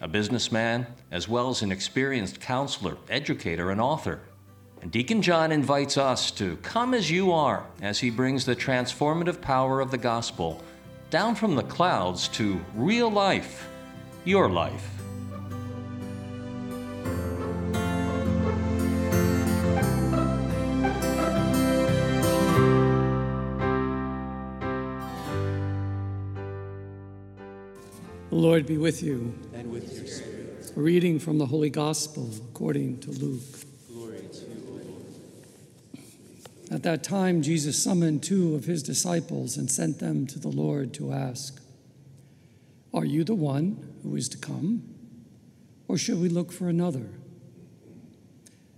a businessman, as well as an experienced counselor, educator, and author. And Deacon John invites us to come as you are as he brings the transformative power of the gospel down from the clouds to real life, your life. The Lord be with you. With your spirit. A reading from the Holy Gospel according to Luke. Glory to you, O Lord. At that time, Jesus summoned two of his disciples and sent them to the Lord to ask, Are you the one who is to come, or should we look for another?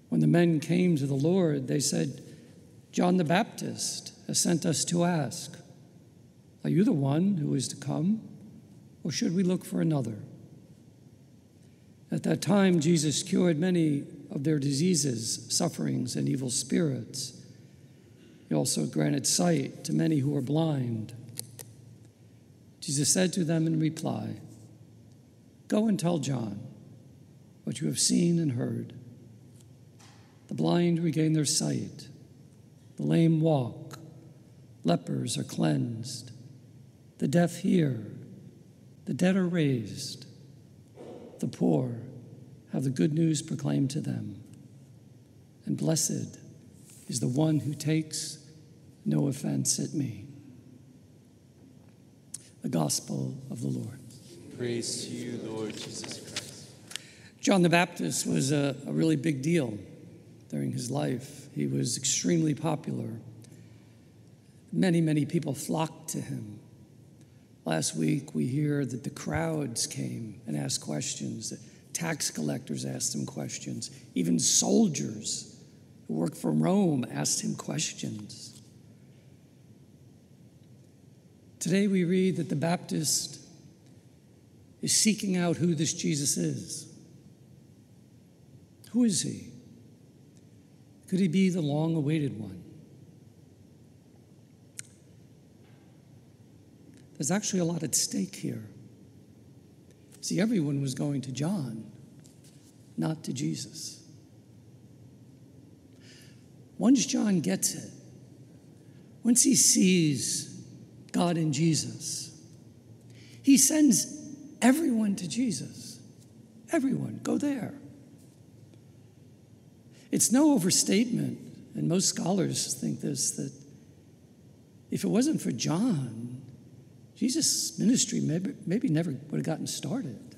When the men came to the Lord, they said, John the Baptist has sent us to ask, Are you the one who is to come, or should we look for another? At that time, Jesus cured many of their diseases, sufferings, and evil spirits. He also granted sight to many who were blind. Jesus said to them in reply, Go and tell John what you have seen and heard. The blind regain their sight, the lame walk, lepers are cleansed, the deaf hear, the dead are raised, the poor have the good news proclaimed to them, and blessed is the one who takes no offense at me. The Gospel of the Lord. Praise to you, Lord Jesus Christ. John the Baptist was a, a really big deal during his life. He was extremely popular. Many, many people flocked to him. Last week, we hear that the crowds came and asked questions, that tax collectors asked him questions, even soldiers who worked for Rome asked him questions. Today, we read that the Baptist is seeking out who this Jesus is. Who is he? Could he be the long awaited one? There's actually a lot at stake here. See, everyone was going to John, not to Jesus. Once John gets it, once he sees God in Jesus, he sends everyone to Jesus. Everyone, go there. It's no overstatement, and most scholars think this, that if it wasn't for John, Jesus' ministry maybe, maybe never would have gotten started.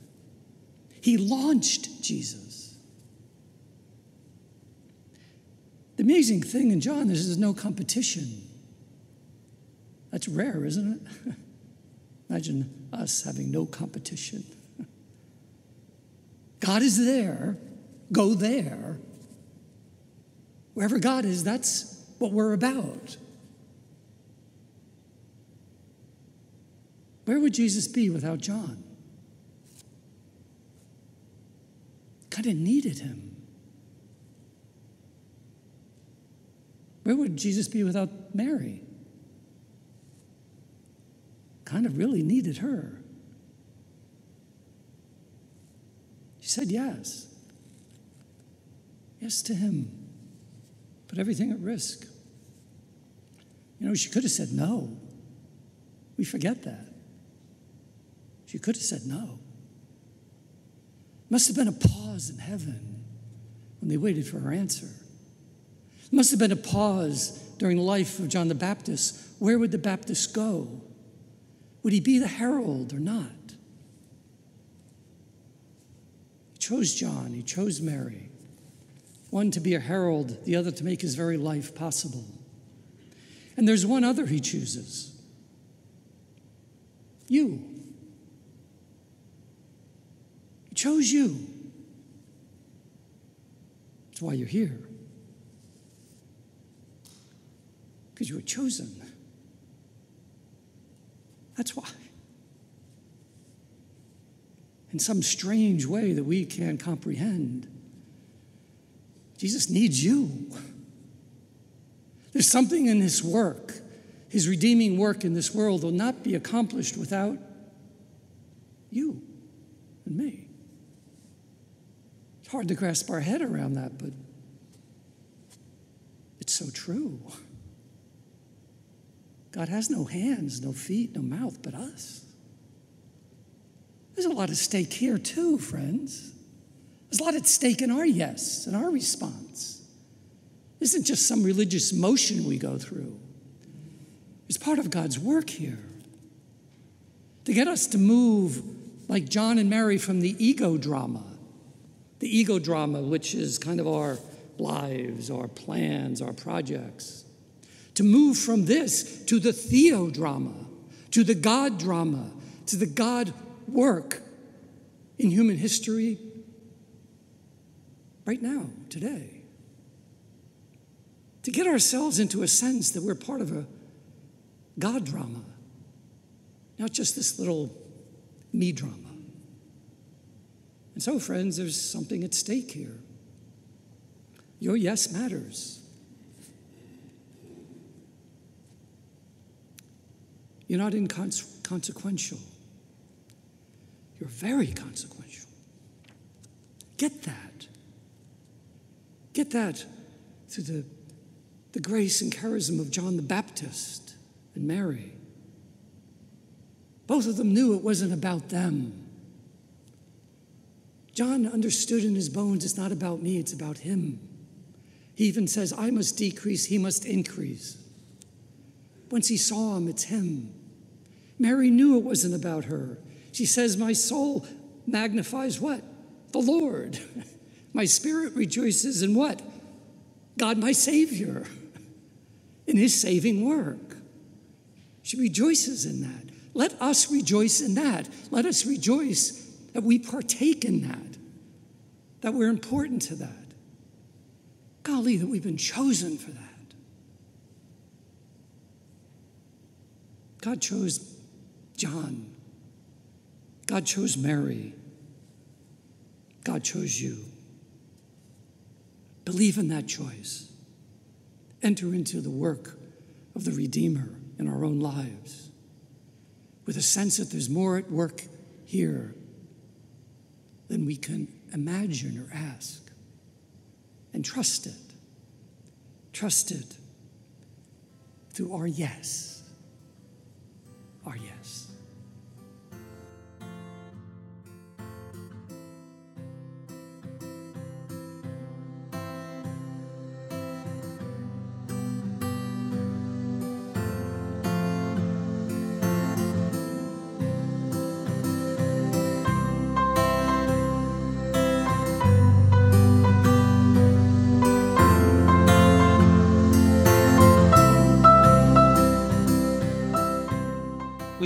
He launched Jesus. The amazing thing in John is there's no competition. That's rare, isn't it? Imagine us having no competition. God is there, go there. Wherever God is, that's what we're about. Where would Jesus be without John? Kind of needed him. Where would Jesus be without Mary? Kind of really needed her. She said yes. Yes to him. Put everything at risk. You know, she could have said no. We forget that. She could have said no. Must have been a pause in heaven when they waited for her answer. Must have been a pause during the life of John the Baptist. Where would the Baptist go? Would he be the herald or not? He chose John, he chose Mary. One to be a herald, the other to make his very life possible. And there's one other he chooses you. He chose you. That's why you're here. Because you were chosen. That's why. In some strange way that we can't comprehend, Jesus needs you. There's something in his work, his redeeming work in this world, will not be accomplished without you and me. It's hard to grasp our head around that, but it's so true. God has no hands, no feet, no mouth but us. There's a lot at stake here, too, friends. There's a lot at stake in our yes and our response. This isn't just some religious motion we go through, it's part of God's work here. To get us to move like John and Mary from the ego drama the ego drama, which is kind of our lives, our plans, our projects. To move from this to the theo drama, to the God drama, to the God work in human history right now, today. To get ourselves into a sense that we're part of a God drama, not just this little me drama. And so, friends, there's something at stake here. Your yes matters. You're not inconsequential, you're very consequential. Get that. Get that through the, the grace and charism of John the Baptist and Mary. Both of them knew it wasn't about them. John understood in his bones it's not about me, it's about him. He even says, I must decrease, he must increase. Once he saw him, it's him. Mary knew it wasn't about her. She says, My soul magnifies what? The Lord. my spirit rejoices in what? God, my Savior, in his saving work. She rejoices in that. Let us rejoice in that. Let us rejoice that we partake in that, that we're important to that. Golly, that we've been chosen for that. God chose John. God chose Mary. God chose you. Believe in that choice. Enter into the work of the Redeemer in our own lives with a sense that there's more at work here than we can imagine or ask. And trust it. Trust it through our yes. Our yes.